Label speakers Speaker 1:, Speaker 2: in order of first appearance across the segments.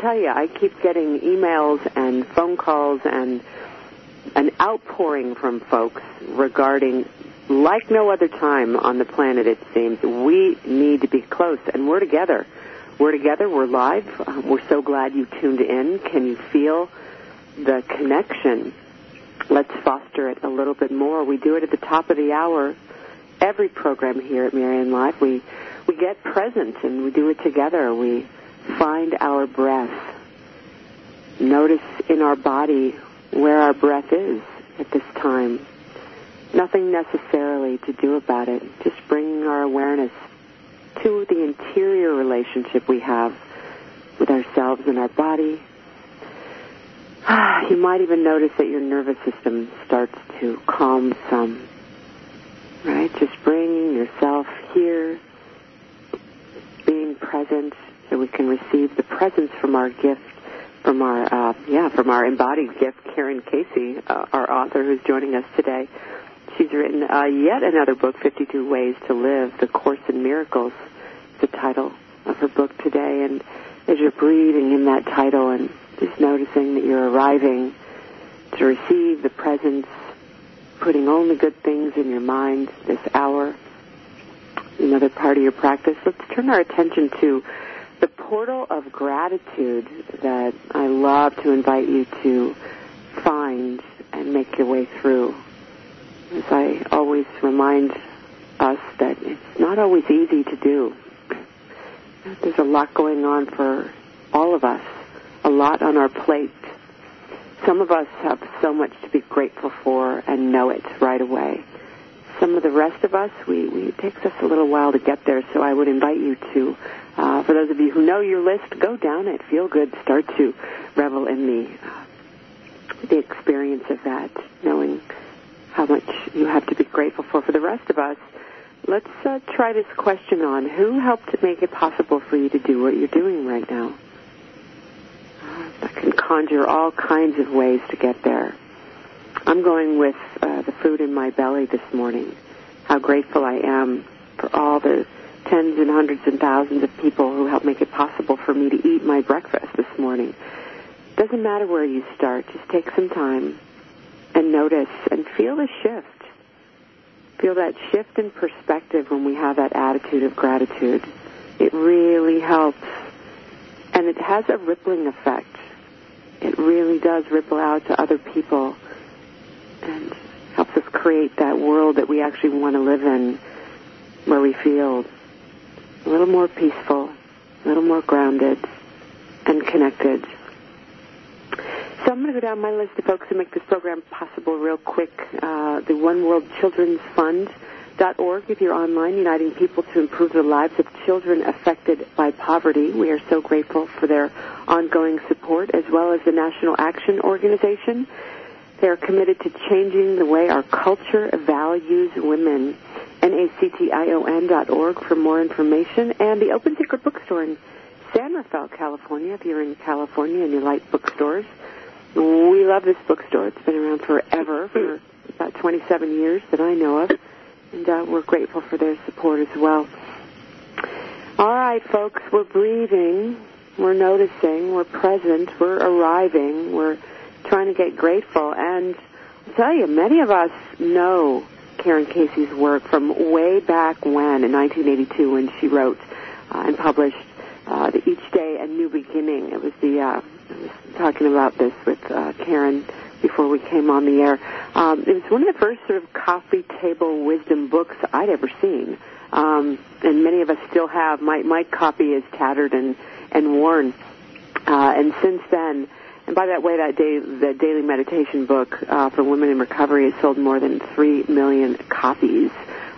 Speaker 1: Tell you, I keep getting emails and phone calls and an outpouring from folks regarding, like no other time on the planet, it seems, we need to be close, and we're together. We're together. We're live. We're so glad you tuned in. Can you feel the connection? Let's foster it a little bit more. We do it at the top of the hour. Every program here at Marianne Live, we we get present and we do it together. We find our breath. Notice in our body where our breath is at this time. Nothing necessarily to do about it. Just bringing our awareness to the interior relationship we have with ourselves and our body. You might even notice that your nervous system starts to calm some. Right? Just bringing yourself here, being present, we can receive the presence from our gift, from our uh, yeah, from our embodied gift, Karen Casey, uh, our author who's joining us today. She's written uh, yet another book, 52 Ways to Live, The Course in Miracles, the title of her book today. And as you're breathing in that title and just noticing that you're arriving to receive the presence, putting only good things in your mind this hour, another part of your practice, let's turn our attention to the portal of gratitude that I love to invite you to find and make your way through. As I always remind us that it's not always easy to do. There's a lot going on for all of us, a lot on our plate. Some of us have so much to be grateful for and know it right away. Some of the rest of us, we, we it takes us a little while to get there, so I would invite you to uh, for those of you who know your list, go down it. Feel good. Start to revel in the uh, the experience of that, knowing how much you have to be grateful for. For the rest of us, let's uh, try this question on: Who helped make it possible for you to do what you're doing right now? Uh, that can conjure all kinds of ways to get there. I'm going with uh, the food in my belly this morning. How grateful I am for all the tens and hundreds and thousands of people who helped make it possible for me to eat my breakfast this morning. Doesn't matter where you start, just take some time and notice and feel the shift. Feel that shift in perspective when we have that attitude of gratitude. It really helps. And it has a rippling effect. It really does ripple out to other people and helps us create that world that we actually want to live in where we feel a little more peaceful, a little more grounded, and connected. So I'm going to go down my list of folks who make this program possible real quick. Uh, the One World Children's Fund. Dot org if you're online, uniting people to improve the lives of children affected by poverty. We are so grateful for their ongoing support, as well as the National Action Organization. They are committed to changing the way our culture values women. NACTION.org for more information. And the Open Secret Bookstore in San Rafael, California, if you're in California and you like bookstores. We love this bookstore. It's been around forever, for about 27 years that I know of. And uh, we're grateful for their support as well. All right, folks, we're breathing. We're noticing. We're present. We're arriving. We're trying to get grateful. And I'll tell you, many of us know Karen Casey's work from way back when, in 1982, when she wrote uh, and published uh, the Each Day a New Beginning. It was the uh, I was talking about this with uh, Karen before we came on the air. Um, it was one of the first sort of coffee table wisdom books I'd ever seen. Um, and many of us still have. My, my copy is tattered and, and worn. Uh, and since then, and by that way, that day, the daily meditation book uh, for women in recovery has sold more than three million copies.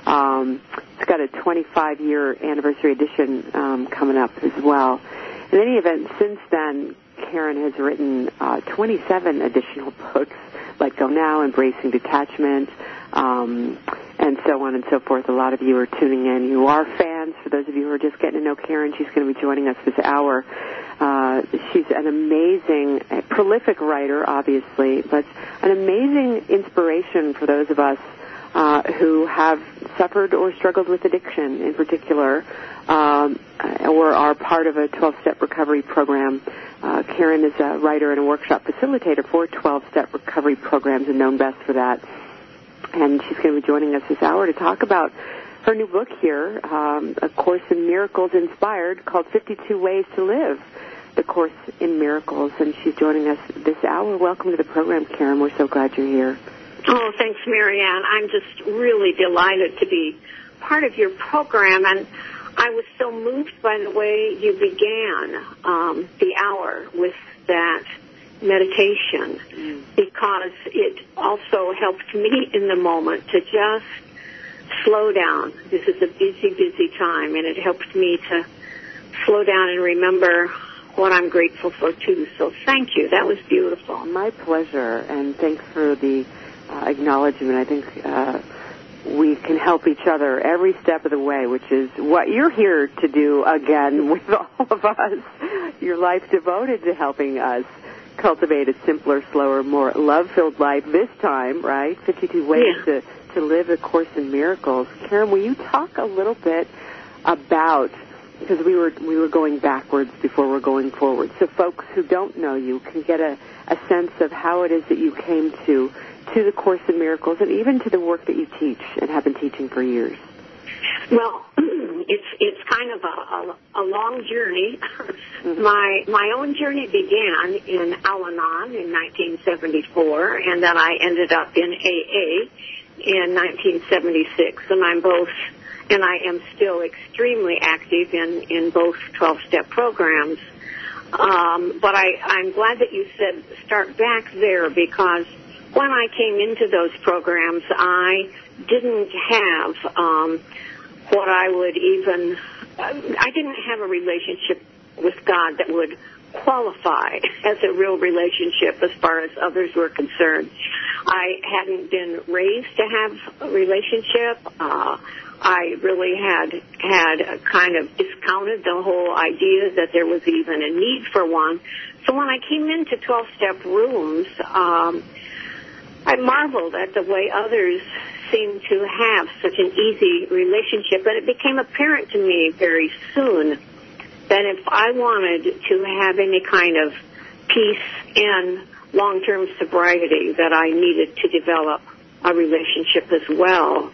Speaker 1: Um, it's got a 25 year anniversary edition um, coming up as well. In any event, since then, Karen has written uh, 27 additional books, like Go Now, Embracing Detachment, um, and so on and so forth. A lot of you are tuning in. You are fans. For those of you who are just getting to know Karen, she's going to be joining us this hour. Uh, she's an amazing, prolific writer, obviously, but an amazing inspiration for those of us uh, who have suffered or struggled with addiction in particular, um, or are part of a 12-step recovery program. Uh, Karen is a writer and a workshop facilitator for 12-step recovery programs and known best for that. And she's going to be joining us this hour to talk about her new book here, um, A Course in Miracles Inspired, called 52 Ways to Live the Course in Miracles, and she's joining us this hour. Welcome to the program, Karen. We're so glad you're here.
Speaker 2: Oh, thanks, Marianne. I'm just really delighted to be part of your program, and I was so moved by the way you began um, the hour with that meditation mm. because it also helped me in the moment to just slow down. This is a busy, busy time, and it helped me to slow down and remember what I'm grateful for too. So thank you. That was beautiful.
Speaker 1: My pleasure, and thanks for the uh, acknowledgement. I think uh, we can help each other every step of the way, which is what you're here to do again with all of us. Your life devoted to helping us cultivate a simpler, slower, more love-filled life this time, right? 52 ways yeah. to, to live a Course in Miracles. Karen, will you talk a little bit about because we were we were going backwards before we're going forward. So folks who don't know you can get a, a sense of how it is that you came to to the Course in Miracles and even to the work that you teach and have been teaching for years.
Speaker 2: Well, it's it's kind of a, a, a long journey. Mm-hmm. My my own journey began in Al-Anon in 1974, and then I ended up in AA in 1976, and I'm both and I am still extremely active in, in both 12-step programs. Um, but I, I'm glad that you said start back there because when I came into those programs, I didn't have um, what I would even, I didn't have a relationship with God that would qualify as a real relationship as far as others were concerned. I hadn't been raised to have a relationship. Uh, I really had had kind of discounted the whole idea that there was even a need for one. So when I came into 12-step rooms, um, I marveled at the way others seemed to have such an easy relationship, and it became apparent to me very soon that if I wanted to have any kind of peace and long-term sobriety, that I needed to develop a relationship as well.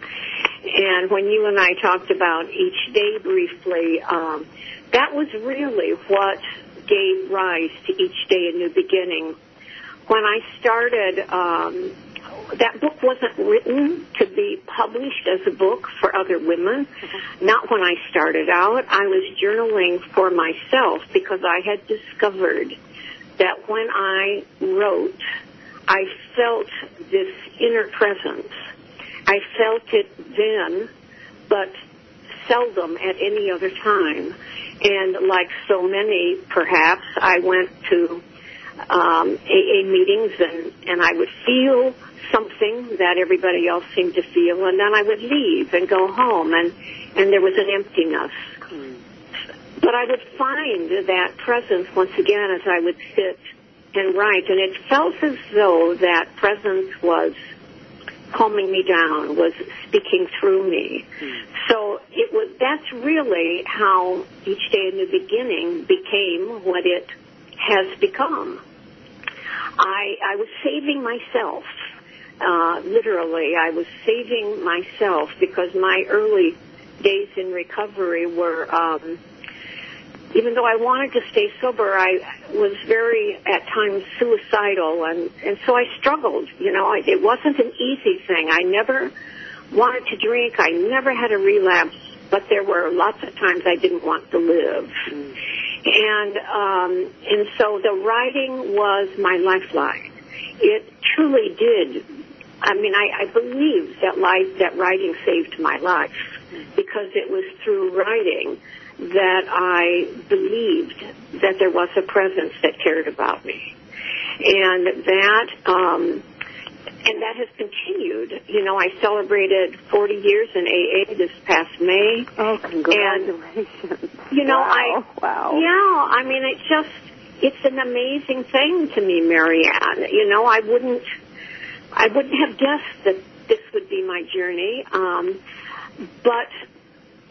Speaker 2: And when you and I talked about each day briefly, um, that was really what gave rise to each day a new beginning. When I started, um, that book wasn't written to be published as a book for other women. Not when I started out. I was journaling for myself because I had discovered that when I wrote, I felt this inner presence I felt it then, but seldom at any other time. And like so many, perhaps, I went to um, AA meetings and, and I would feel something that everybody else seemed to feel, and then I would leave and go home, and, and there was an emptiness. But I would find that presence once again as I would sit and write, and it felt as though that presence was calming me down, was speaking through me. Mm. So it was, that's really how each day in the beginning became what it has become. I, I was saving myself. Uh, literally, I was saving myself because my early days in recovery were, um, even though I wanted to stay sober, I was very, at times, suicidal, and, and so I struggled. You know, I, it wasn't an easy thing. I never wanted to drink. I never had a relapse, but there were lots of times I didn't want to live. And, um, and so the writing was my lifeline. It truly did. I mean, I, I believe that life, that writing saved my life because it was through writing that I believed that there was a presence that cared about me. And that, um, and that has continued. You know, I celebrated 40 years in AA this past May.
Speaker 1: Oh, congratulations.
Speaker 2: And, you know,
Speaker 1: wow.
Speaker 2: I,
Speaker 1: wow.
Speaker 2: yeah, I mean, it just, it's an amazing thing to me, Marianne. You know, I wouldn't, I wouldn't have guessed that this would be my journey. Um, but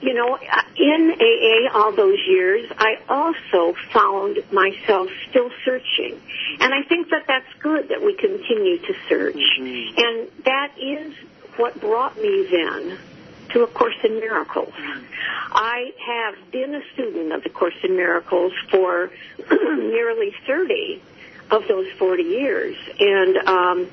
Speaker 2: you know, in AA all those years, I also found myself still searching. And I think that that's good that we continue to search. Mm-hmm. And that is what brought me then to A Course in Miracles. Mm-hmm. I have been a student of the Course in Miracles for nearly 30 of those 40 years. And, um,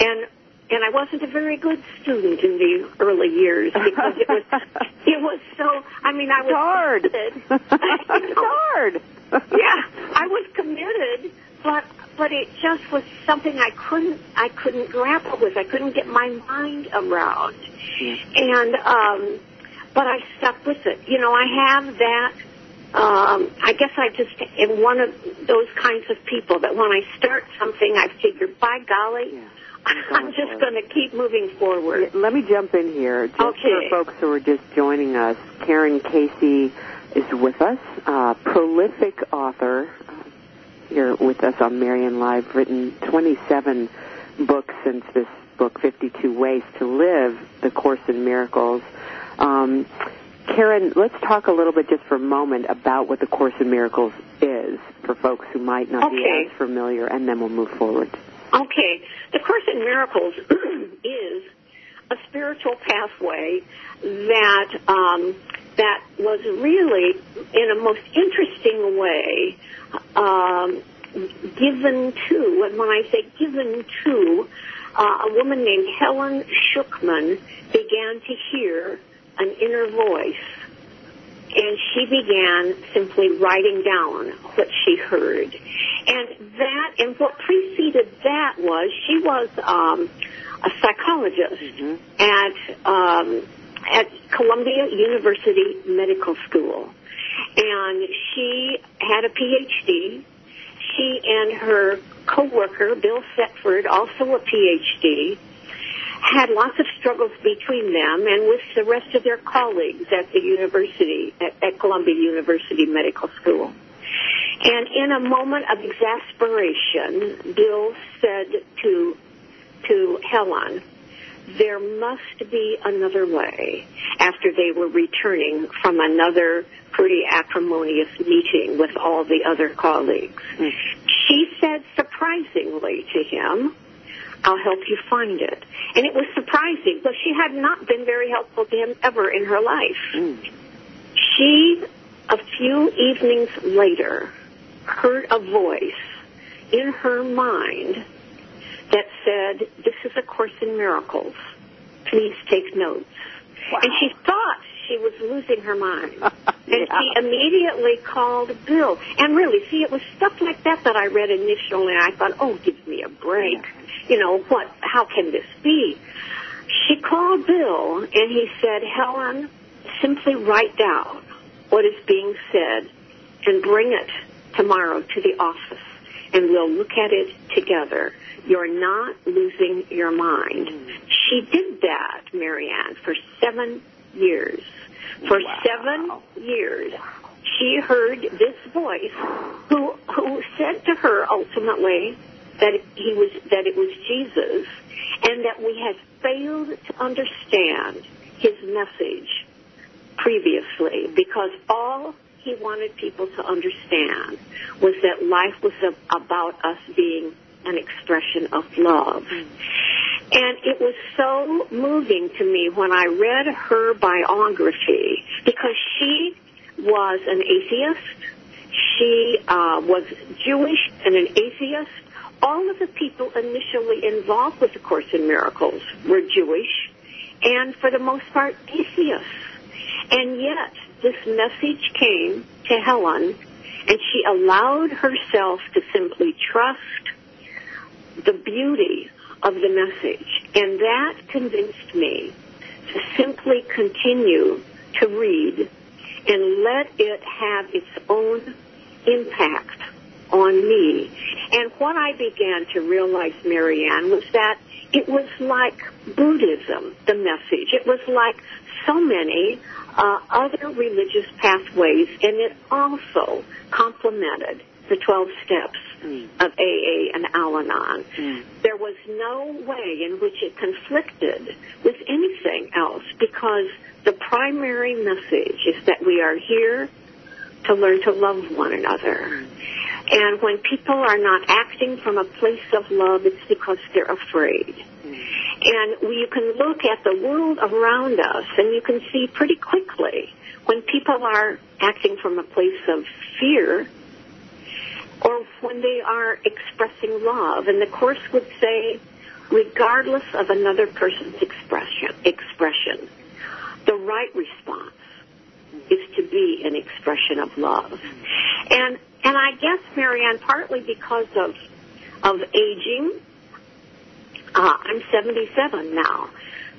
Speaker 2: and and I wasn't a very good student in the early years because it was it was so. I mean, I was
Speaker 1: hard.
Speaker 2: Committed,
Speaker 1: it's hard.
Speaker 2: yeah, I was committed, but but it just was something I couldn't I couldn't grapple with. I couldn't get my mind around, and um, but I stuck with it. You know, I have that. Um, I guess I just am one of those kinds of people that when I start something, I figure, by golly. Yeah I'm just going to keep moving forward.
Speaker 1: Let me jump in here. Just
Speaker 2: okay.
Speaker 1: for folks who are just joining us, Karen Casey is with us, uh, prolific author uh, here with us on Marianne Live, written 27 books since this book, 52 Ways to Live, The Course in Miracles. Um, Karen, let's talk a little bit just for a moment about what the Course in Miracles is for folks who might not
Speaker 2: okay.
Speaker 1: be as familiar, and then we'll move forward.
Speaker 2: Okay. The Course in Miracles is a spiritual pathway that um, that was really, in a most interesting way, um, given to, and when I say given to, uh, a woman named Helen Schucman began to hear an inner voice and she began simply writing down what she heard. And that, and what preceded that was she was um, a psychologist mm-hmm. at um, at Columbia University Medical School, and she had a PhD. She and her coworker Bill Thetford, also a PhD, had lots of struggles between them and with the rest of their colleagues at the university, at, at Columbia University Medical School. And in a moment of exasperation, Bill said to, to Helen, there must be another way after they were returning from another pretty acrimonious meeting with all the other colleagues. Mm. She said surprisingly to him, I'll help you find it. And it was surprising, but she had not been very helpful to him ever in her life. Mm. She, a few evenings later, heard a voice in her mind that said, this is a Course in Miracles. Please take notes. Wow. And she thought she was losing her mind. yeah. And she immediately called Bill. And really, see, it was stuff like that that I read initially, and I thought, oh, give me a break. Yeah you know, what, how can this be? She called Bill and he said, Helen, simply write down what is being said and bring it tomorrow to the office and we'll look at it together. You're not losing your mind. She did that, Marianne, for seven years. For wow. seven years, she heard this voice who, who said to her ultimately, that he was that it was Jesus, and that we had failed to understand his message previously because all he wanted people to understand was that life was about us being an expression of love. And it was so moving to me when I read her biography because she was an atheist she uh, was Jewish and an atheist. All of the people initially involved with the Course in Miracles were Jewish, and for the most part, atheists. And yet, this message came to Helen, and she allowed herself to simply trust the beauty of the message. And that convinced me to simply continue to read and let it have its own impact on me. And what I began to realize, Marianne, was that it was like Buddhism, the message. It was like so many uh, other religious pathways, and it also complemented the 12 steps mm. of AA and Al-Anon. Mm. There was no way in which it conflicted with anything else because the primary message is that we are here to learn to love one another. Mm. And when people are not acting from a place of love, it's because they're afraid. And you can look at the world around us and you can see pretty quickly when people are acting from a place of fear or when they are expressing love. And the Course would say, regardless of another person's expression, expression, the right response is to be an expression of love. And and I guess Marianne, partly because of of aging, uh, I'm 77 now.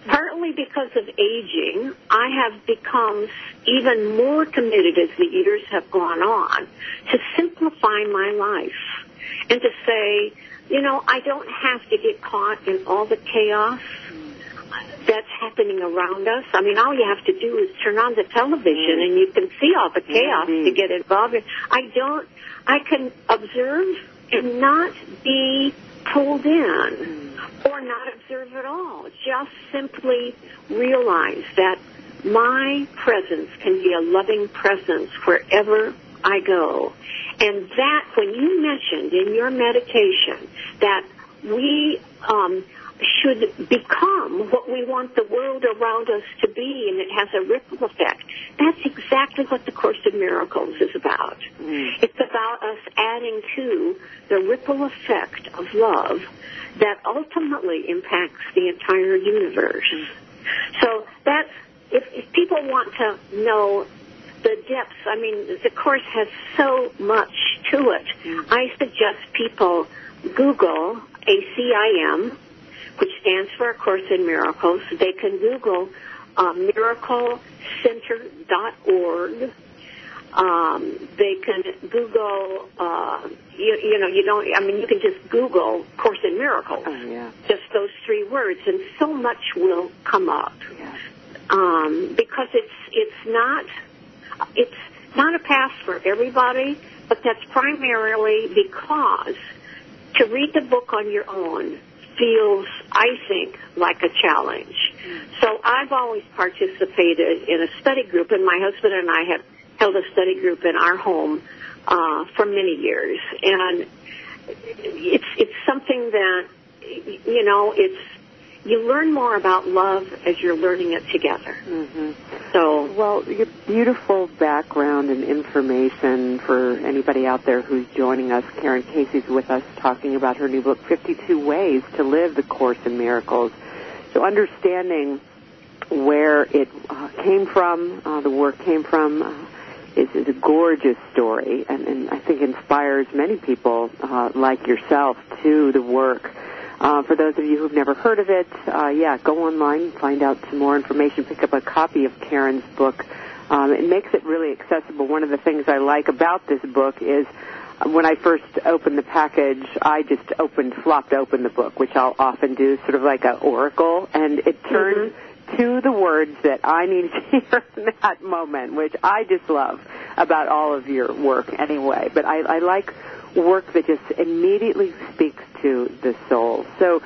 Speaker 2: Partly because of aging, I have become even more committed as the years have gone on to simplify my life and to say, you know, I don't have to get caught in all the chaos that's happening around us. I mean, all you have to do is turn on the television and you can see all the chaos to get involved in. I don't, I can observe and not be pulled in or not observe at all. Just simply realize that my presence can be a loving presence wherever I go. And that, when you mentioned in your meditation that we um, should become what we want the world around us to be, and it has a ripple effect. That's exactly what the Course in Miracles is about. Mm. It's about us adding to the ripple effect of love that ultimately impacts the entire universe. Mm. So that's if, if people want to know the depths, I mean, the course has so much to it. Mm. I suggest people Google ACIM which stands for A Course in Miracles. They can Google uh, miraclecenter.org. Um, they can Google, uh, you, you know, you don't, I mean, you can just Google Course in Miracles.
Speaker 1: Oh, yeah.
Speaker 2: Just those three words, and so much will come up.
Speaker 1: Yeah.
Speaker 2: Um, because it's, it's not, it's not a path for everybody, but that's primarily because to read the book on your own feels, I think, like a challenge. So I've always participated in a study group, and my husband and I have held a study group in our home uh, for many years, and it's it's something that you know it's you learn more about love as you're learning it together.
Speaker 1: Mm-hmm.
Speaker 2: So,
Speaker 1: well, your beautiful background and information for anybody out there who's joining us. Karen Casey's with us talking about her new book, 52 Ways to Live the Course in Miracles. So, understanding where it uh, came from, uh, the work came from, uh, is, is, a gorgeous story, and, and, I think inspires many people uh, like yourself to the work uh, for those of you who've never heard of it, uh, yeah, go online, find out some more information, pick up a copy of Karen's book. Um, it makes it really accessible. One of the things I like about this book is uh, when I first opened the package, I just opened, flopped open the book, which I'll often do, sort of like an oracle, and it turned mm-hmm. to the words that I needed to hear in that moment, which I just love about all of your work anyway. But I, I like work that just immediately speaks to the soul. So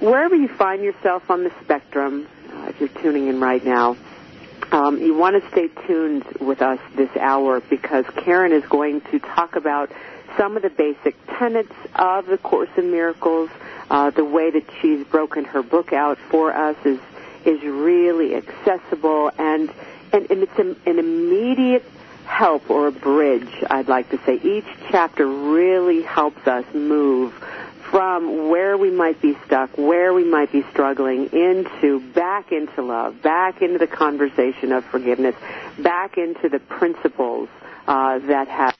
Speaker 1: wherever you find yourself on the spectrum, uh, if you're tuning in right now, um, you want to stay tuned with us this hour because Karen is going to talk about some of the basic tenets of the Course in Miracles. Uh, the way that she's broken her book out for us is is really accessible and and, and it's an, an immediate help or a bridge, I'd like to say. Each chapter really helps us move from where we might be stuck, where we might be struggling, into back into love, back into the conversation of forgiveness, back into the principles uh, that have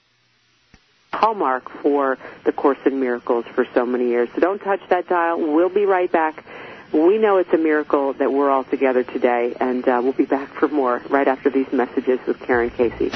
Speaker 1: hallmark for the Course in Miracles for so many years. So don't touch that dial. We'll be right back. We know it's a miracle that we're all together today, and uh, we'll be back for more right after these messages with Karen Casey.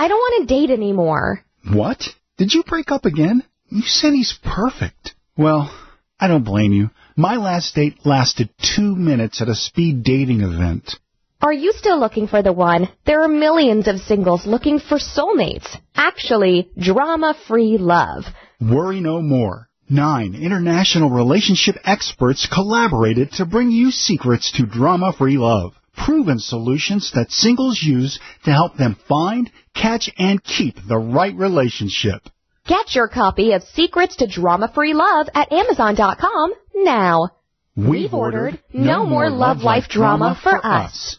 Speaker 3: I don't want to date anymore.
Speaker 4: What? Did you break up again? You said he's perfect. Well, I don't blame you. My last date lasted two minutes at a speed dating event.
Speaker 3: Are you still looking for the one? There are millions of singles looking for soulmates. Actually, drama-free love.
Speaker 4: Worry no more. Nine international relationship experts collaborated to bring you secrets to drama-free love. Proven solutions that singles use to help them find, catch, and keep the right relationship.
Speaker 3: Get your copy of Secrets to Drama-Free Love at Amazon.com now. We've ordered No More Love Life Drama for us.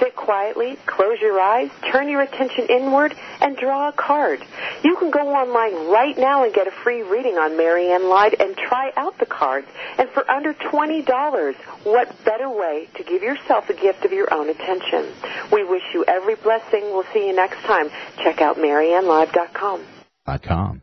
Speaker 1: Sit quietly, close your eyes, turn your attention inward, and draw a card. You can go online right now and get a free reading on Marianne Live and try out the cards. And for under $20, what better way to give yourself a gift of your own attention? We wish you every blessing. We'll see you next time. Check out MarianneLive.com.
Speaker 5: com.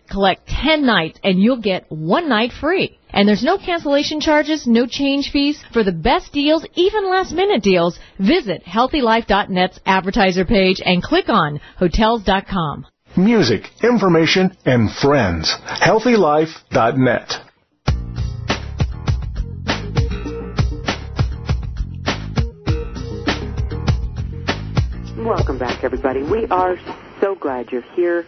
Speaker 5: collect 10 nights and you'll get one night free. And there's no cancellation charges, no change fees. For the best deals, even last minute deals, visit healthylife.net's advertiser page and click on hotels.com.
Speaker 6: Music, information, and friends. healthylife.net.
Speaker 1: Welcome back, everybody. We are so glad you're here.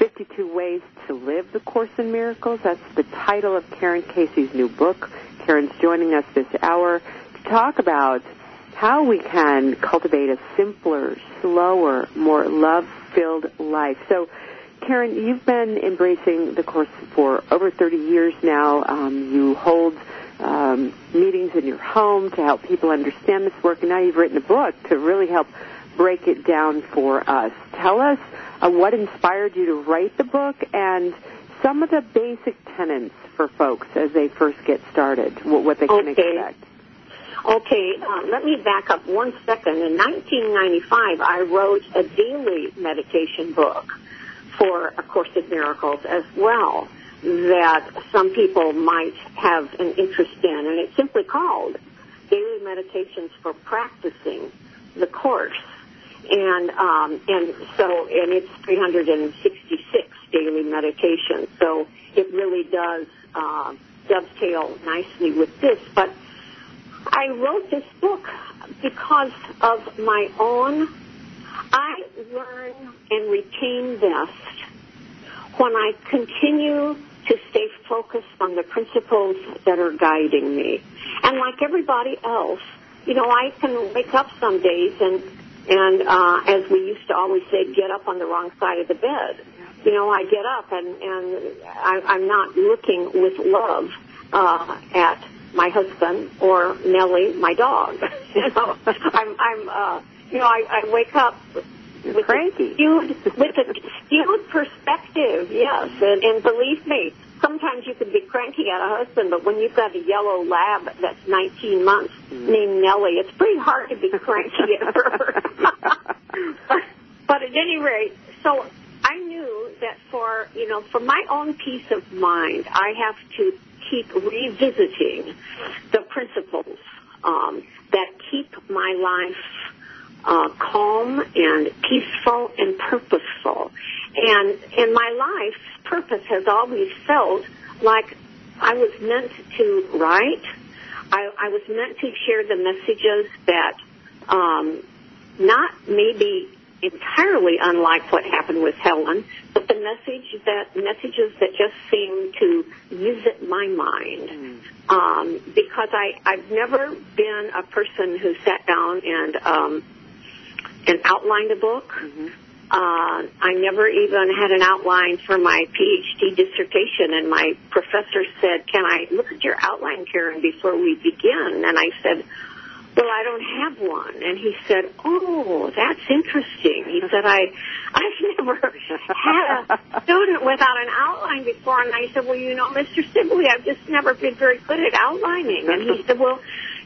Speaker 1: 52 Ways to Live the Course in Miracles. That's the title of Karen Casey's new book. Karen's joining us this hour to talk about how we can cultivate a simpler, slower, more love-filled life. So, Karen, you've been embracing the Course for over 30 years now. Um, you hold um, meetings in your home to help people understand this work, and now you've written a book to really help break it down for us. Tell us uh, what inspired you to write the book and some of the basic tenets for folks as they first get started, what, what they can
Speaker 2: Okay.
Speaker 1: expect.
Speaker 2: Okay, uh, let me back up one second. In 1995, I wrote a daily meditation book for A Course in Miracles as well that some people might have an interest in, and it's simply called Daily Meditations for Practicing the Course. And um, and so and it's 366 daily meditations. So it really does uh, dovetail nicely with this. But I wrote this book because of my own. I learn and retain best when I continue to stay focused on the principles that are guiding me. And like everybody else, you know, I can wake up some days and and uh, as we used to always say, get up on the wrong side of the bed. You know, I get up and and I, I'm not looking with love uh, at my husband or Nellie, my dog. you know, I'm I'm uh, you know I, I wake up with
Speaker 1: cranky.
Speaker 2: skewed with a skewed perspective. Yes, and, and believe me, sometimes you can be cranky at a husband, but when you've got a yellow lab that's 19 months named Nellie, it's pretty hard to be cranky at her. but, but at any rate, so I knew that for, you know, for my own peace of mind, I have to keep revisiting the principles um, that keep my life uh, calm and peaceful and purposeful. And in my life, purpose has always felt like I was meant to write. I, I was meant to share the messages that, um, not maybe entirely unlike what happened with Helen, but the message that messages that just seem to visit my mind. Mm. Um, because I I've never been a person who sat down and um, and outlined a book. Mm-hmm. Uh, I never even had an outline for my PhD dissertation, and my professor said, "Can I look at your outline, Karen, before we begin?" And I said, "Well, I don't have one." And he said, "Oh, that's interesting." He said, "I, I've never had a student without an outline before." And I said, "Well, you know, Mr. Sibley, I've just never been very good at outlining." And he said, "Well."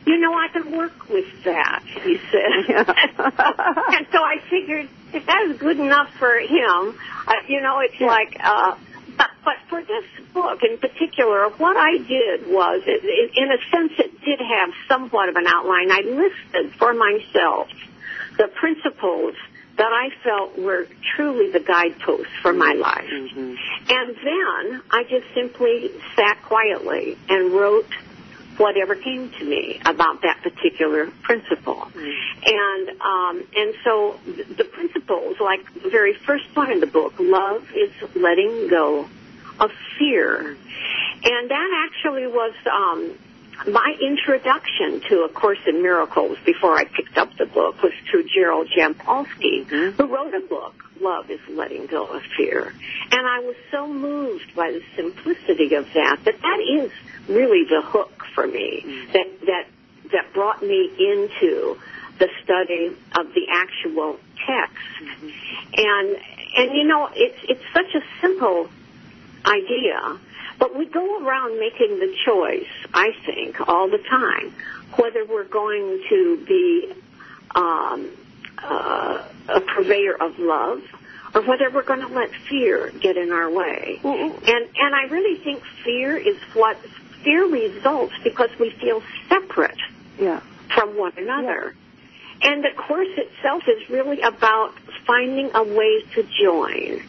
Speaker 2: You know, I can work with that, he said. and so I figured if that is good enough for him, uh, you know, it's yeah. like, uh, but, but for this book in particular, what I did was, it, it, in a sense, it did have somewhat of an outline. I listed for myself the principles that I felt were truly the guideposts for my life. Mm-hmm. And then I just simply sat quietly and wrote whatever came to me about that particular principle. Mm. And um, and so the principles, like the very first one in the book, love is letting go of fear, and that actually was. Um, my introduction to A Course in Miracles before I picked up the book was through Gerald Jampolsky, mm-hmm. who wrote a book, Love is Letting Go of Fear. And I was so moved by the simplicity of that, that that is really the hook for me mm-hmm. that that that brought me into the study of the actual text. Mm-hmm. And and you know, it's it's such a simple idea, but we go around making the choice, I think, all the time, whether we're going to be um, uh, a purveyor of love or whether we're going to let fear get in our way. Mm-hmm. And and I really think fear is what fear results because we feel separate
Speaker 1: yeah.
Speaker 2: from one another. Yeah. And the course itself is really about finding a way to join.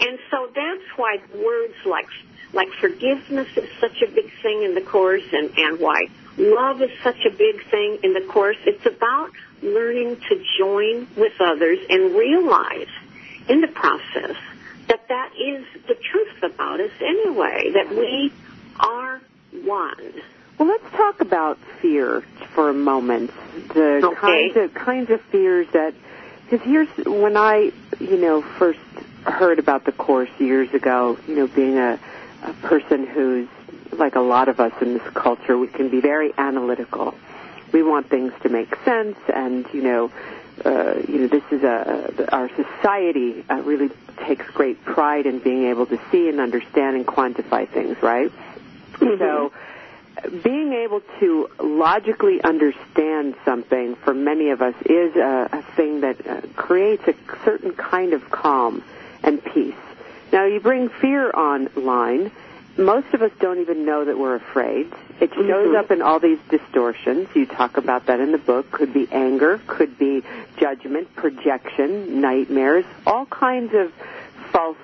Speaker 2: And so that's why words like like forgiveness is such a big thing in the course and, and why love is such a big thing in the course. It's about learning to join with others and realize in the process that that is the truth about us anyway, that we are one.
Speaker 1: Well, let's talk about fear for a moment. The
Speaker 2: okay.
Speaker 1: kinds of kinds of fears that because here's when I, you know, first heard about the course years ago. You know, being a, a person who's like a lot of us in this culture, we can be very analytical. We want things to make sense, and you know, uh, you know, this is a our society uh, really takes great pride in being able to see and understand and quantify things, right? Mm-hmm. So being able to logically understand something for many of us is a, a thing that uh, creates a certain kind of calm and peace. Now, you bring fear online. Most of us don't even know that we're afraid. It shows mm-hmm. up in all these distortions. You talk about that in the book. Could be anger, could be judgment, projection, nightmares, all kinds of false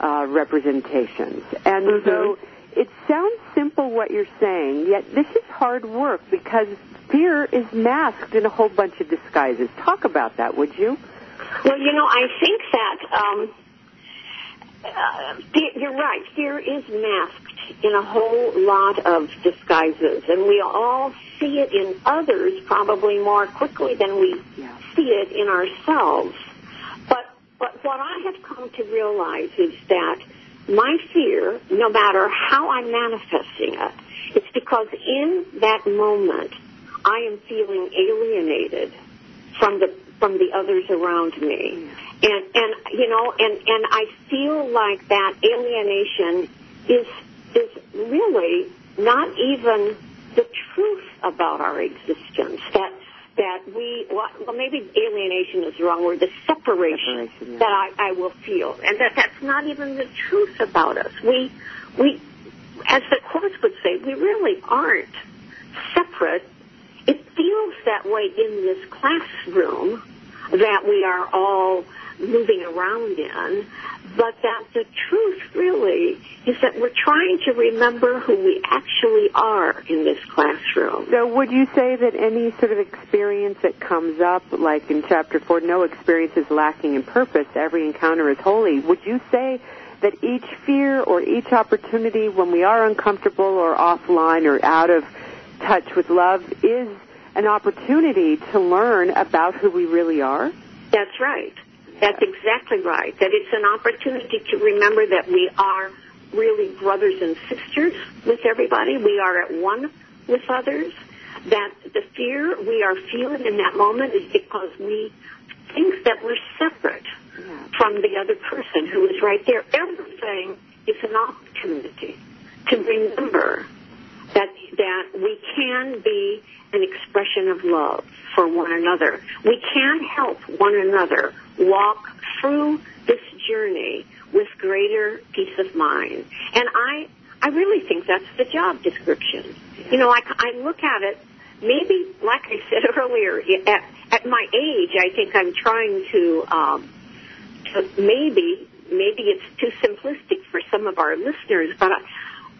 Speaker 1: uh, representations. And mm-hmm. so it sounds simple what you're saying, yet this is hard work because fear is masked in a whole bunch of disguises. Talk about that, would you?
Speaker 2: Well, you know, I think that um, uh, you're right. Fear is masked in a whole lot of disguises, and we all see it in others probably more quickly than we yeah. see it in ourselves. But but what I have come to realize is that my fear, no matter how I'm manifesting it, it's because in that moment I am feeling alienated from the from the others around me. And and you know, and and I feel like that alienation is is really not even the truth about our existence. That that we well, maybe alienation is the wrong word. The separation,
Speaker 1: Separation, yeah.
Speaker 2: that I, I will feel, and that that's not even the truth about us. We we, as the course would say, we really aren't separate. It feels that way in this classroom that we are all moving around in, but that the truth really is that we're trying to remember who we actually are in this classroom.
Speaker 1: So would you say that any sort of experience that comes up, like in chapter four, no experience is lacking in purpose, every encounter is holy, would you say that each fear or each opportunity when we are uncomfortable or offline or out of touch with love is an opportunity to learn about who we really are?
Speaker 2: That's right. That's exactly right. That it's an opportunity to remember that we are really brothers and sisters with everybody. We are at one with others. That the fear we are feeling in that moment is because we think that we're separate from the other person who is right there. Everything is an opportunity to remember that that we can be an expression of love for one another. We can help one another walk through this journey with greater peace of mind. And I, I really think that's the job description. You know, I, I look at it, maybe, like I said earlier, at, at my age, I think I'm trying to, um, to maybe, maybe it's too simplistic for some of our listeners, but I,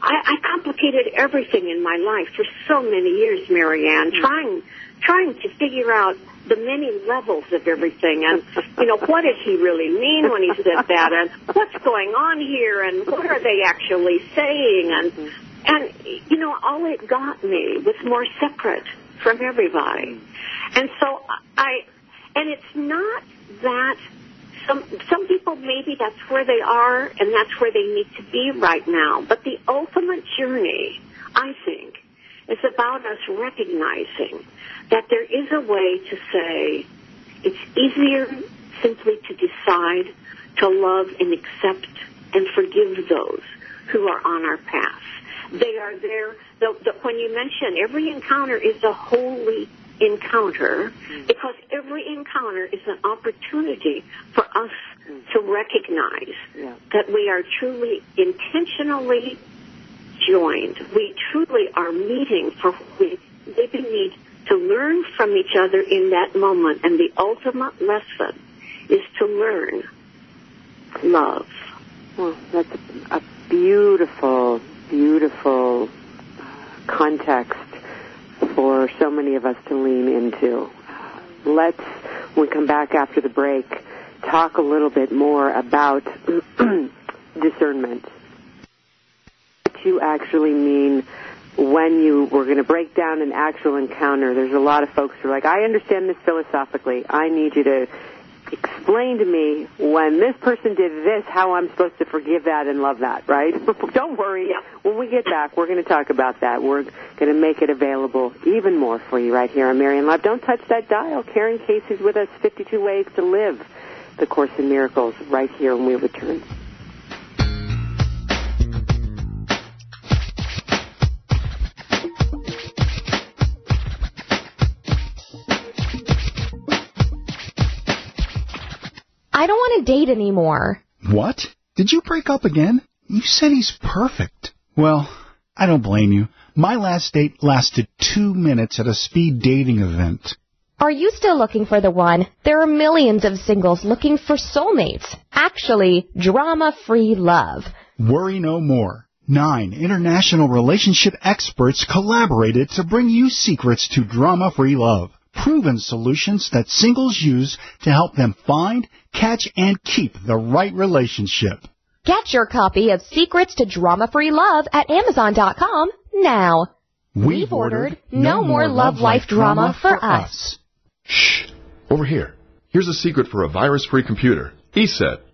Speaker 2: I, I complicated everything in my life for so many years, Marianne, mm. trying trying to figure out the many levels of everything and you know what does he really mean when he said that and what's going on here and what are they actually saying and mm-hmm. and you know all it got me was more separate from everybody. Mm. And so i and it's not that some some people maybe that's where they are and that's where they need to be right now but the ultimate journey i think is about us recognizing that there is a way to say it's easier simply to decide to love and accept and forgive those who are on our path. They are there. The, the, when you mention every encounter is a holy encounter mm. because every encounter is an opportunity for us mm. to recognize
Speaker 1: Yeah.
Speaker 2: that we are truly intentionally joined. We truly are meeting for we maybe need to learn from each other in that moment. And the ultimate lesson is to learn love.
Speaker 1: Well, that's a, beautiful, beautiful context for so many of us to lean into. Let's, when we come back after the break, talk a little bit more about discernment. What you actually mean when you were going to break down an actual encounter. There's a lot of folks who are like, I understand this philosophically. I need you to explain to me when this person did this, how I'm supposed to forgive that and love that, right? Don't worry. When we get back, we're going to talk about that. We're going to make it available even more for you right here on Marianne Live. Don't touch that dial. Karen Casey's with us, 52 Ways to Live the Course in Miracles, right here when we return.
Speaker 3: I don't want to date anymore.
Speaker 4: What? Did you break up again? You said he's perfect. Well, I don't blame you. My last date lasted two minutes at a speed dating event.
Speaker 3: Are you still looking for the one? There are millions of singles looking for soulmates. Actually, drama-free love.
Speaker 4: Worry no more. Nine international relationship experts collaborated to bring you secrets to drama-free love. Proven solutions that singles use to help them find, catch, and keep the right relationship.
Speaker 3: Get your copy of Secrets to Drama-Free Love at Amazon.com now. We've ordered No More Love Life Drama for Us.
Speaker 7: Shh. Over here. Here's a secret for a virus-free computer. ESET.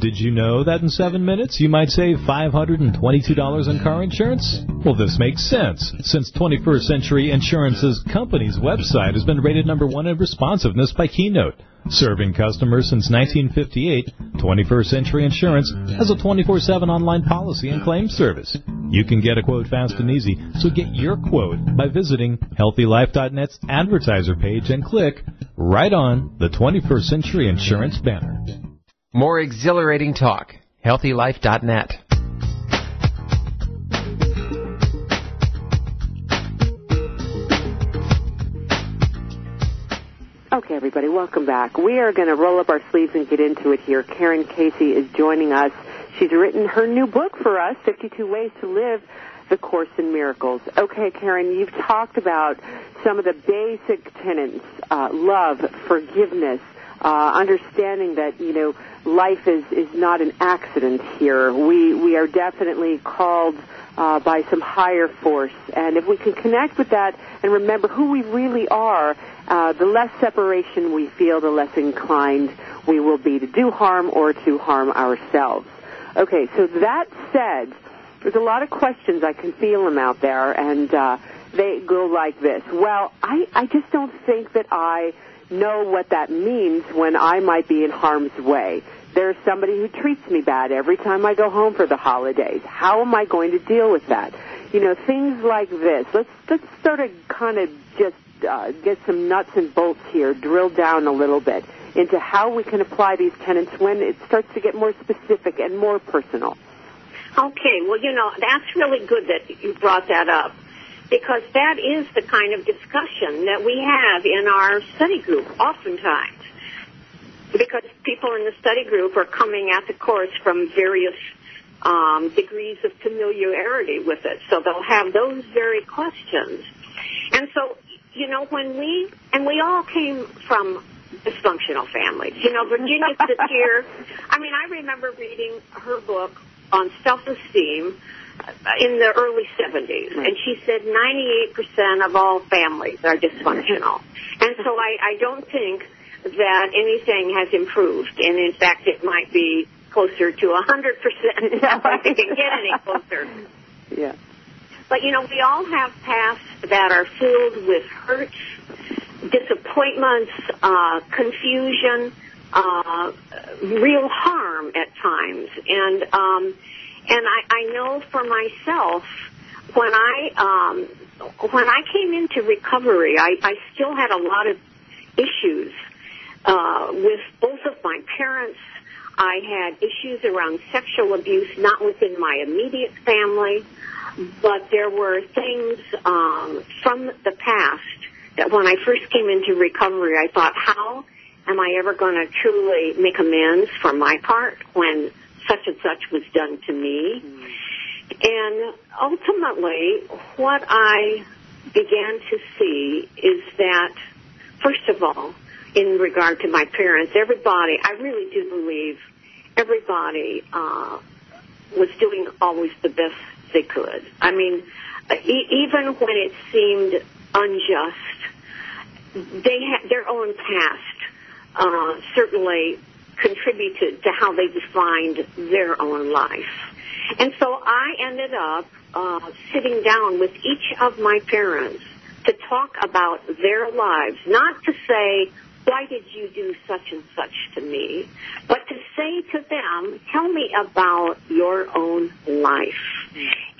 Speaker 8: Did you know that in seven minutes you might save $522 in car insurance? Well, this makes sense, since 21st Century Insurance's company's website has been rated number one in responsiveness by Keynote. Serving customers since 1958, 21st Century Insurance has a 24-7 online policy and claim service. You can get a quote fast and easy, so get your quote by visiting HealthyLife.net's advertiser page and click right on the 21st Century Insurance banner.
Speaker 9: More exhilarating talk. HealthyLife.net.
Speaker 1: Okay, everybody, welcome back. We are going to roll up our sleeves and get into it here. Karen Casey is joining us. She's written her new book for us, 52 Ways to Live the Course in Miracles. Okay, Karen, you've talked about some of the basic tenets, uh, love, forgiveness, uh, understanding that, you know, life is, is not an accident here. We, we are definitely called uh, by some higher force. And if we can connect with that and remember who we really are, uh, the less separation we feel, the less inclined we will be to do harm or to harm ourselves. Okay, so that said, there's a lot of questions. I can feel them out there, and uh, they go like this. Well, I, I just don't think that I know what that means when I might be in harm's way. There's somebody who treats me bad every time I go home for the holidays. How am I going to deal with that? You know, things like this. Let's let's sort of kind of just uh, get some nuts and bolts here, drill down a little bit into how we can apply these tenets when it starts to get more specific and more personal.
Speaker 2: Okay, well, you know, that's really good that you brought that up because that is the kind of discussion that we have in our study group oftentimes. Because people in the study group are coming at the course from various um, degrees of familiarity with it, so they'll have those very questions. And so, you know, when we and we all came from dysfunctional families. You know, Virginia Satir. I mean, I remember reading her book on self-esteem in the early 70s, and she said 98% of all families are dysfunctional. And so I, I don't think that anything has improved, and in fact, it might be closer to 100% if it can get any closer.
Speaker 1: Yeah.
Speaker 2: But you know, we all have pasts that are filled with hurts, disappointments, uh, confusion, uh, real harm at times, and um, and I, I know for myself when I um, when I came into recovery, I, I still had a lot of issues uh, with both of my parents. I had issues around sexual abuse, not within my immediate family, but there were things um, from the past that when I first came into recovery, I thought, how am I ever going to truly make amends for my part when such and such was done to me? And ultimately, what I began to see is that, first of all, in regard to my parents, everybody, I really do believe everybody uh, was doing always the best they could. I mean, even when it seemed unjust, they had their own past uh, certainly contributed to how they defined their own life. And so I ended up uh, sitting down with each of my parents to talk about their lives, not to say, why did you do such and such to me? But to say to them, tell me about your own life.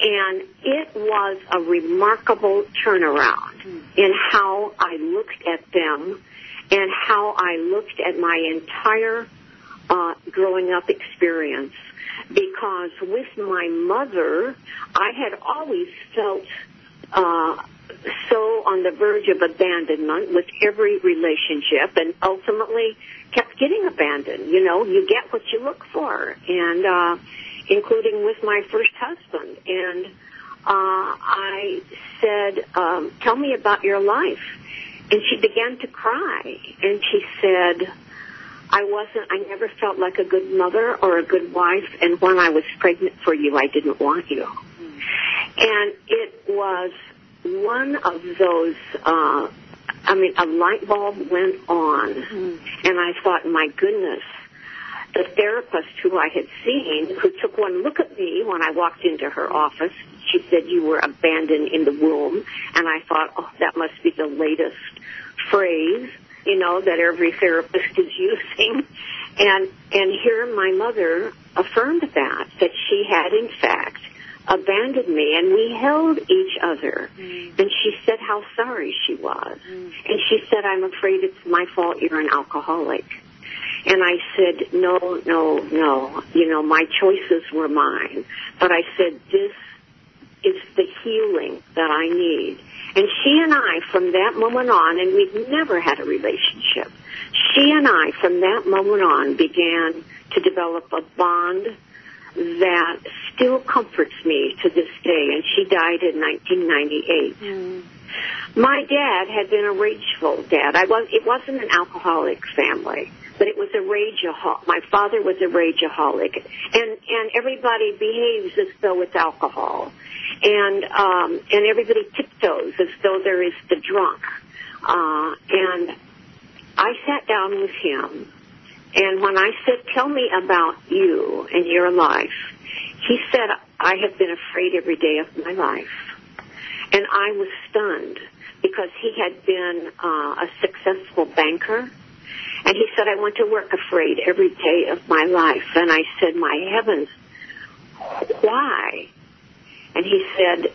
Speaker 2: And it was a remarkable turnaround in how I looked at them and how I looked at my entire uh, growing up experience. Because with my mother, I had always felt uh, so on the verge of abandonment with every relationship and ultimately kept getting abandoned. You know, you get what you look for. And, uh, including with my first husband. And uh, I said, um, "Tell me about your life." And she began to cry, and she said, "I wasn't. I never felt like a good mother or a good wife. And when I was pregnant for you, I didn't want you." And it was one of those. Uh, I mean, a light bulb went on, and I thought, "My goodness." the therapist who I had seen, who took one look at me when I walked into her office, she said you were abandoned in the womb, and I thought, oh, that must be the latest phrase, you know, that every therapist is using. And and here my mother affirmed that that she had in fact abandoned me and we held each other mm. and she said how sorry she was mm. and she said i'm afraid it's my fault you're an alcoholic and I said, no, no, no. You know, my choices were mine. But I said, this is the healing that I need. And she and I, from that moment on, and we've never had a relationship, she and I, from that moment on, began to develop a bond that still comforts me to this day. And she died in 1998. Mm. My dad had been a rageful dad. I was. It wasn't an alcoholic family but it was a rageaholic. My father was a rageaholic, and and everybody behaves as though it's alcohol, and um, and everybody tiptoes as though there is the drunk. Uh, and I sat down with him, and when I said, "Tell me about you and your life," he said, "I have been afraid every day of my life," and I was stunned because he had been uh, a successful banker and he said, I went to work afraid every day of my life. And I said, my heavens, why? And he said,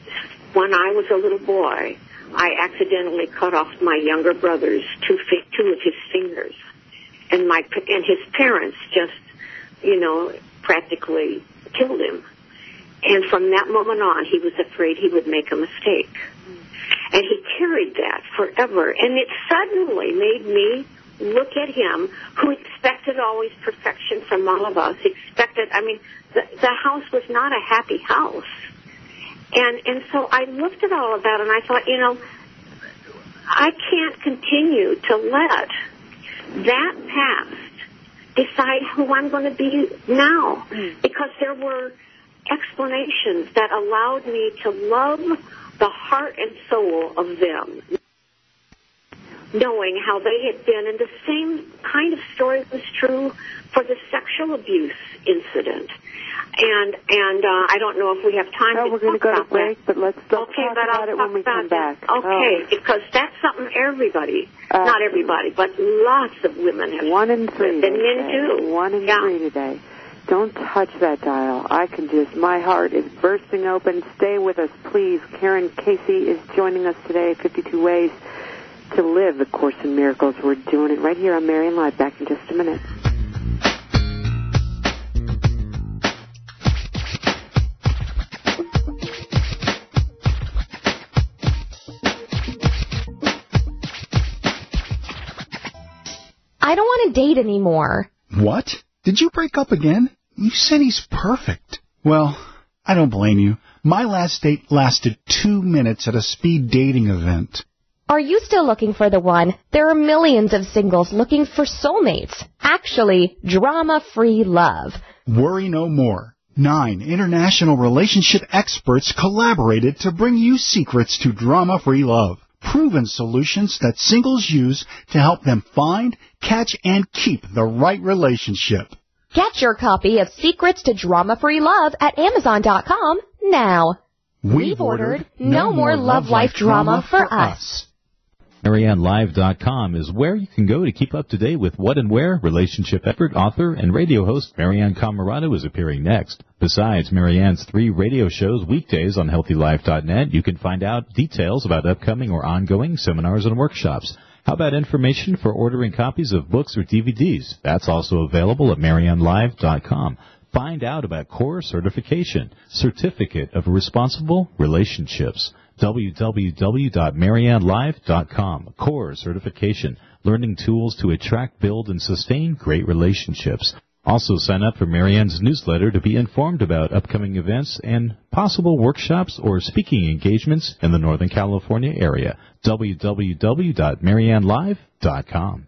Speaker 2: when I was a little boy, I accidentally cut off my younger brother's two, two of his fingers. And my, and his parents just, you know, practically killed him. And from that moment on, he was afraid he would make a mistake. And he carried that forever. And it suddenly made me look at him who expected always perfection from all of us, expected, I mean, the, the house was not a happy house. And, and so I looked at all of that and I thought, you know, I can't continue to let that past decide who I'm going to be now. Mm. Because there were explanations that allowed me to love the heart and soul of them knowing how they had been, and the same kind of story was true for the sexual abuse incident. And and uh, I don't know if we have time
Speaker 1: no,
Speaker 2: to
Speaker 1: we're going to go to break,
Speaker 2: that.
Speaker 1: but let's talk
Speaker 2: okay, but
Speaker 1: about
Speaker 2: I'll
Speaker 1: it when we come back.
Speaker 2: Okay, oh. because that's something everybody, uh, not everybody, but lots of women have.
Speaker 1: One in three.
Speaker 2: And men too.
Speaker 1: One in
Speaker 2: yeah.
Speaker 1: three today. Don't touch that dial. I can just, my heart is bursting open. Stay with us, please. Karen Casey is joining us today 52 Ways to live the Course in Miracles. We're doing it right here on Marianne Live. Back in just a minute.
Speaker 3: I don't want to date anymore.
Speaker 4: What? Did you break up again? You said he's perfect. Well, I don't blame you. My last date lasted two minutes at a speed dating event.
Speaker 3: Are you still looking for the one? There are millions of singles looking for soulmates. Actually, drama-free love.
Speaker 4: Worry no more. Nine international relationship experts collaborated to bring you secrets to drama-free love. Proven solutions that singles use to help them find, catch, and keep the right relationship.
Speaker 3: Get your copy of Secrets to Drama-Free Love at Amazon.com now.
Speaker 4: We've ordered No More Love Life Drama for Us.
Speaker 8: MarianneLive.com is where you can go to keep up to date with what and where relationship expert, author, and radio host Marianne Camarado is appearing next. Besides Marianne's three radio shows weekdays on HealthyLife.net, you can find out details about upcoming or ongoing seminars and workshops. How about information for ordering copies of books or DVDs? That's also available at MarianneLive.com. Find out about core certification, certificate of responsible relationships www.mariannelive.com. Core certification, learning tools to attract, build, and sustain great relationships. Also, sign up for Marianne's newsletter to be informed about upcoming events and possible workshops or speaking engagements in the Northern California area. www.mariannelive.com.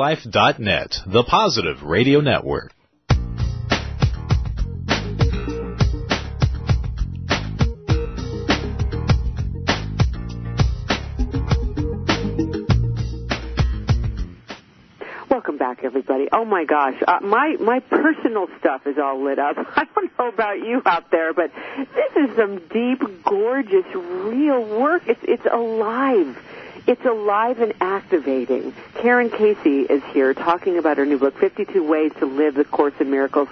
Speaker 8: HealthyLife.net, the positive radio network.
Speaker 1: Welcome back, everybody. Oh my gosh, uh, my my personal stuff is all lit up. I don't know about you out there, but this is some deep, gorgeous, real work. It's it's alive it's alive and activating. Karen Casey is here talking about her new book, 52 Ways to Live the Course in Miracles.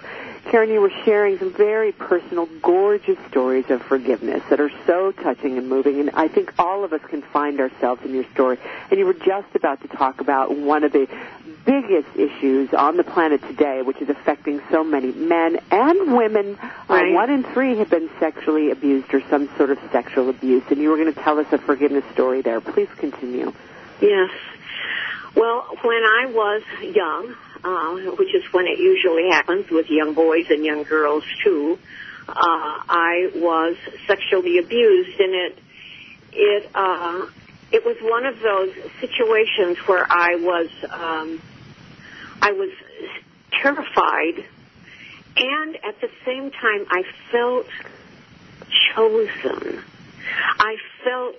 Speaker 1: Karen, you were sharing some very personal, gorgeous stories of forgiveness that are so touching and moving, and I think all of us can find ourselves in your story. And you were just about to talk about one of the biggest issues on the planet today, which is affecting so many men and women. Uh, right. Uh, one in three have been sexually abused or some sort of sexual abuse, and you were going to tell us a forgiveness story there. Please continue.
Speaker 2: Yes. Well, when I was young, uh, which is when it usually happens with young boys and young girls too, uh, I was sexually abused, and it it uh, it was one of those situations where I was um, I was terrified, and at the same time, I felt chosen. I felt,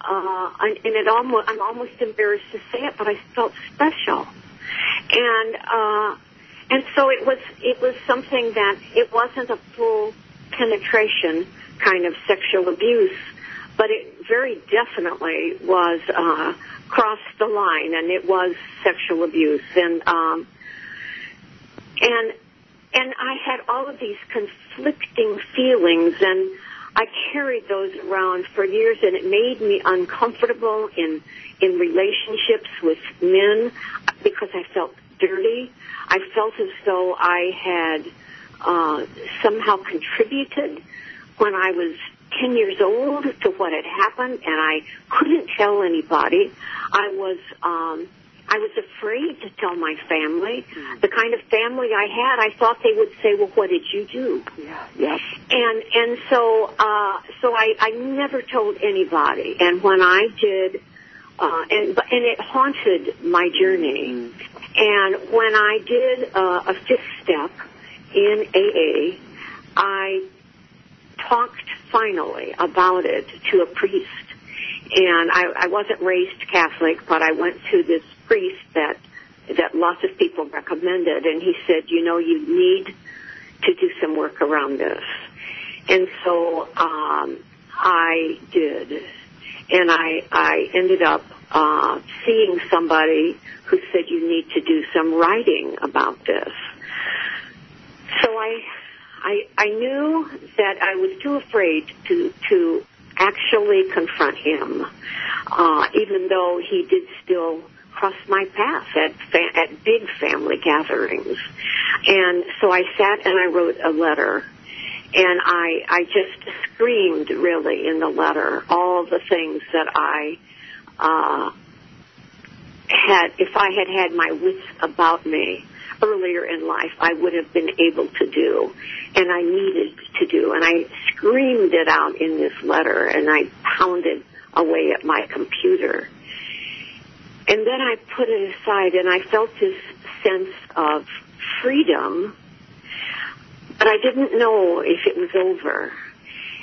Speaker 2: uh, and it almost, I'm almost embarrassed to say it, but I felt special. And, uh, and so it was, it was something that it wasn't a full penetration kind of sexual abuse, but it very definitely was, uh, crossed the line, and it was sexual abuse. And um, and and I had all of these conflicting feelings, and I carried those around for years, and it made me uncomfortable in in relationships with men because I felt dirty. I felt as though I had uh, somehow contributed when I was 10 years old to what had happened and I couldn't tell anybody. I was, um, I was afraid to tell my family. The kind of family I had, I thought they would say, "Well, what did you do?"
Speaker 1: Yeah, yes.
Speaker 2: And and so uh, so I I never told anybody. And when I did, uh, and and it haunted my journey. Mm. And when I did uh, a fifth step in AA, I talked finally about it to a priest. And I, I wasn't raised Catholic, but I went to this priest that that lots of people recommended, and he said, you know, you need to do some work around this. And so um, I did, and I I ended up uh, seeing somebody who said you need to do some writing about this. So I I, I knew that I was too afraid to, to actually confront him, uh, even though he did still cross my path at, fa- at big family gatherings. And so I sat and I wrote a letter and I, I just screamed really in the letter all the things that I, uh, had, if I had had my wits about me, earlier in life I would have been able to do and I needed to do. And I screamed it out in this letter and I pounded away at my computer. And then I put it aside and I felt this sense of freedom, but I didn't know if it was over.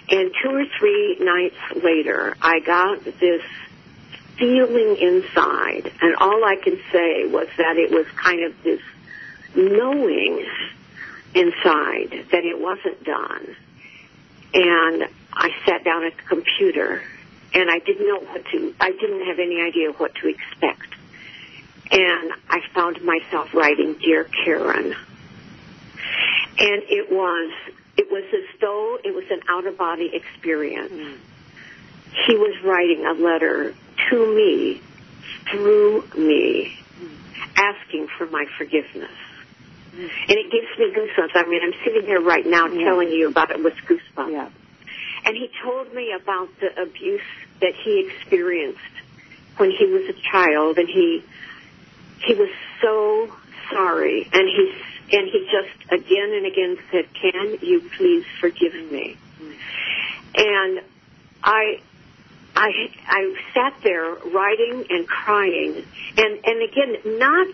Speaker 2: And two or three nights later, I got this feeling inside, and all I can say was that it was kind of this knowing inside that it wasn't done. And I sat down at the computer and I didn't know what to, I didn't have any idea what to expect. And I found myself writing, Dear Karen, and it was it was as though it was an out of body experience. Mm. He was writing a letter to me through me, mm. asking for my forgiveness. Mm. And it gives me goosebumps. I mean, I'm sitting here right now yeah. telling you about it with goosebumps.
Speaker 1: Yeah.
Speaker 2: And he told me about the abuse that he experienced when he was a child, and he he was so sorry, and he and he just again and again said, "Can you please forgive me?" And I I I sat there writing and crying, and and again not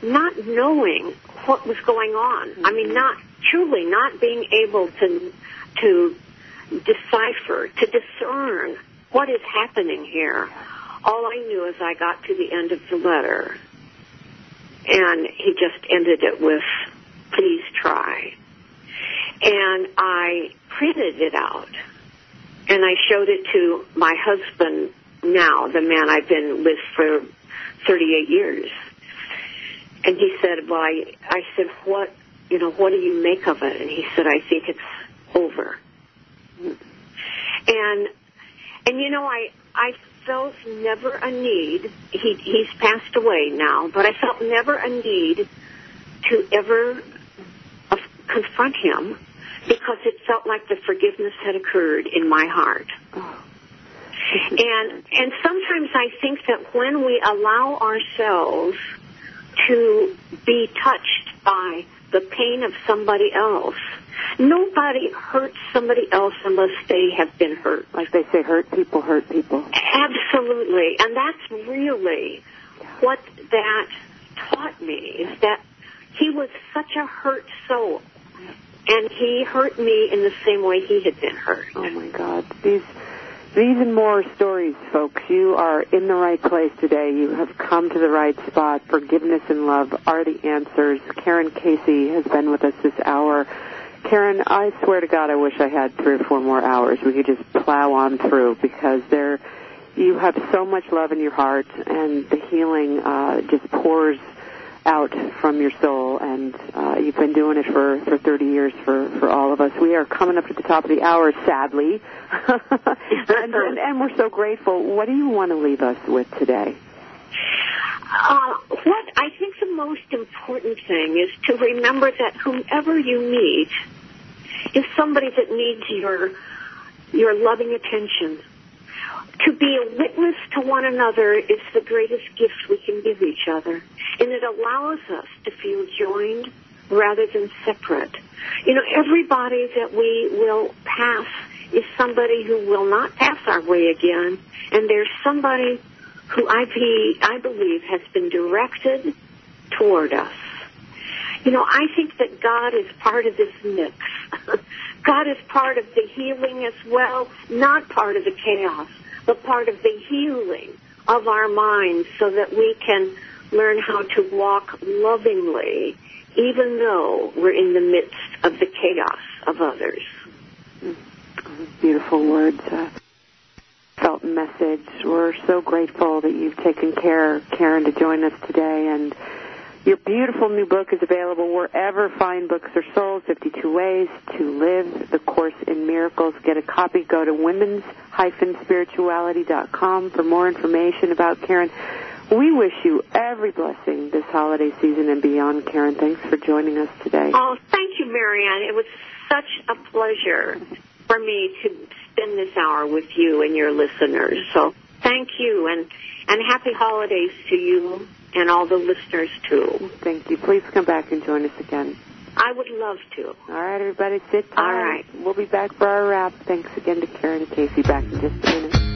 Speaker 2: not knowing what was going on. I mean, not truly not being able to to decipher, to discern what is happening here. All I knew is I got to the end of the letter, and he just ended it with, please try. And I printed it out, and I showed it to my husband now, the man I've been with for 38 years. And he said, well, I, I said, what, you know, what do you make of it? And he said, I think it's over. And and you know, I I felt never a need. He he's passed away now, but I felt never a need to ever uh, confront him because it felt like the forgiveness had occurred in my heart. Oh. and and sometimes I think that when we allow ourselves to be touched by the pain of somebody else, Nobody hurts somebody else unless they have been hurt.
Speaker 1: Like they say, hurt people hurt people.
Speaker 2: Absolutely. And that's really what that taught me is that he was such a hurt soul. And he hurt me in the same way he had been hurt.
Speaker 1: Oh my God. These these and more stories, folks. You are in the right place today. You have come to the right spot. Forgiveness and love are the answers. Karen Casey has been with us this hour. Karen, I swear to God, I wish I had three or four more hours. We could just plow on through because there, you have so much love in your heart, and the healing uh, just pours out from your soul. And uh, you've been doing it for for 30 years for for all of us. We are coming up to the top of the hour, sadly, and, and, and we're so grateful. What do you want to leave us with today?
Speaker 2: Uh, what I think the most important thing is to remember that whomever you meet is somebody that needs your your loving attention. To be a witness to one another is the greatest gift we can give each other, and it allows us to feel joined rather than separate. You know, everybody that we will pass is somebody who will not pass our way again, and there's somebody who I, be, I believe has been directed toward us. You know, I think that God is part of this mix. God is part of the healing as well, not part of the chaos, but part of the healing of our minds so that we can learn how to walk lovingly even though we're in the midst of the chaos of others.
Speaker 1: Beautiful words. Uh, felt message. We're so grateful that you've taken care, Karen, to join us today. And your beautiful new book is available wherever fine books are sold. 52 Ways to Live the Course in Miracles. Get a copy. Go to women's-spirituality.com for more information about Karen. We wish you every blessing this holiday season and beyond, Karen. Thanks for joining us today.
Speaker 2: Oh, thank you, Marianne. It was such a pleasure for me to spend this hour with you and your listeners. So thank you and, and happy holidays to you and all the listeners too.
Speaker 1: Thank you. Please come back and join us again.
Speaker 2: I would love to.
Speaker 1: All right, everybody, sit tight.
Speaker 2: All right.
Speaker 1: We'll be back for our wrap. Thanks again to Karen and Casey. Back in just a minute.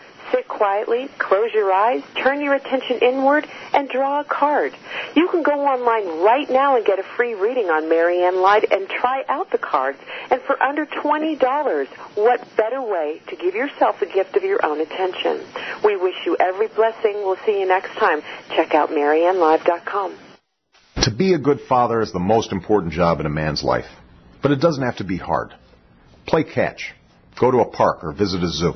Speaker 10: Sit quietly, close your eyes, turn your attention inward, and draw a card. You can go online right now and get a free reading on Marianne Live and try out the cards. And for under $20, what better way to give yourself a gift of your own attention? We wish you every blessing. We'll see you next time. Check out MarianneLive.com.
Speaker 11: To be a good father is the most important job in a man's life. But it doesn't have to be hard. Play catch. Go to a park or visit a zoo.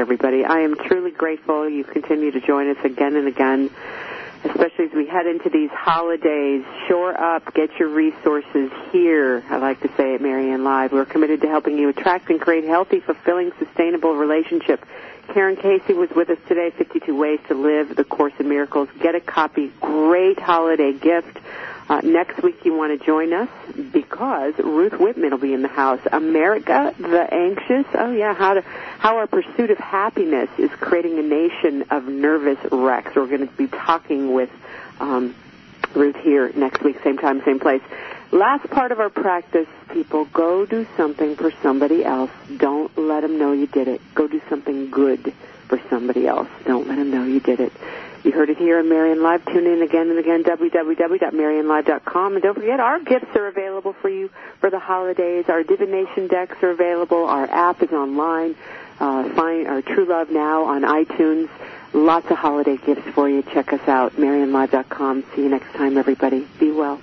Speaker 1: Everybody. I am truly grateful you continue to join us again and again, especially as we head into these holidays. Shore up, get your resources here. I like to say at Marianne Live, we're committed to helping you attract and create healthy, fulfilling, sustainable relationships. Karen Casey was with us today, 52 Ways to Live, The Course in Miracles. Get a copy. Great holiday gift. Uh, next week you want to join us because Ruth Whippman will be in the house. America the Anxious. Oh yeah, how to how our pursuit of happiness is creating a nation of nervous wrecks. We're going to be talking with um, Ruth here next week, same time, same place. Last part of our practice, people, go do something for somebody else. Don't let them know you did it. Go do something good for somebody else. Don't let them know you did it. You heard it here on Marianne Live. Tune in again and again, www.mariannelive.com. And don't forget, our gifts are available for you for the holidays. Our divination decks are available. Our app is online. Uh, find our True Love Now on iTunes. Lots of holiday gifts for you. Check us out, mariannelive.com. See you next time, everybody. Be well.